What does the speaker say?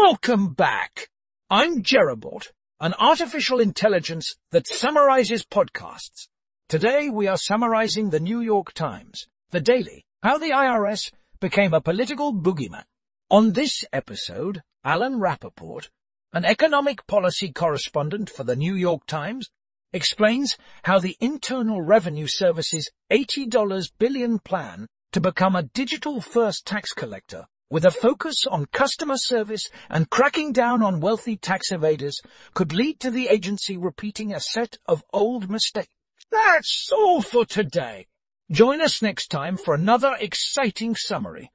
Welcome back. I'm JeremyBot, an artificial intelligence that summarizes podcasts. Today we are summarizing the New York Times, the daily, how the IRS became a political boogeyman. On this episode, Alan Rappeport, an economic policy correspondent for the New York Times, explains how the Internal Revenue Service's $80 billion plan to become a digital-first tax collector with a focus on customer service and cracking down on wealthy tax evaders could lead to the agency repeating a set of old mistakes. That's all for today. Join us next time for another exciting summary.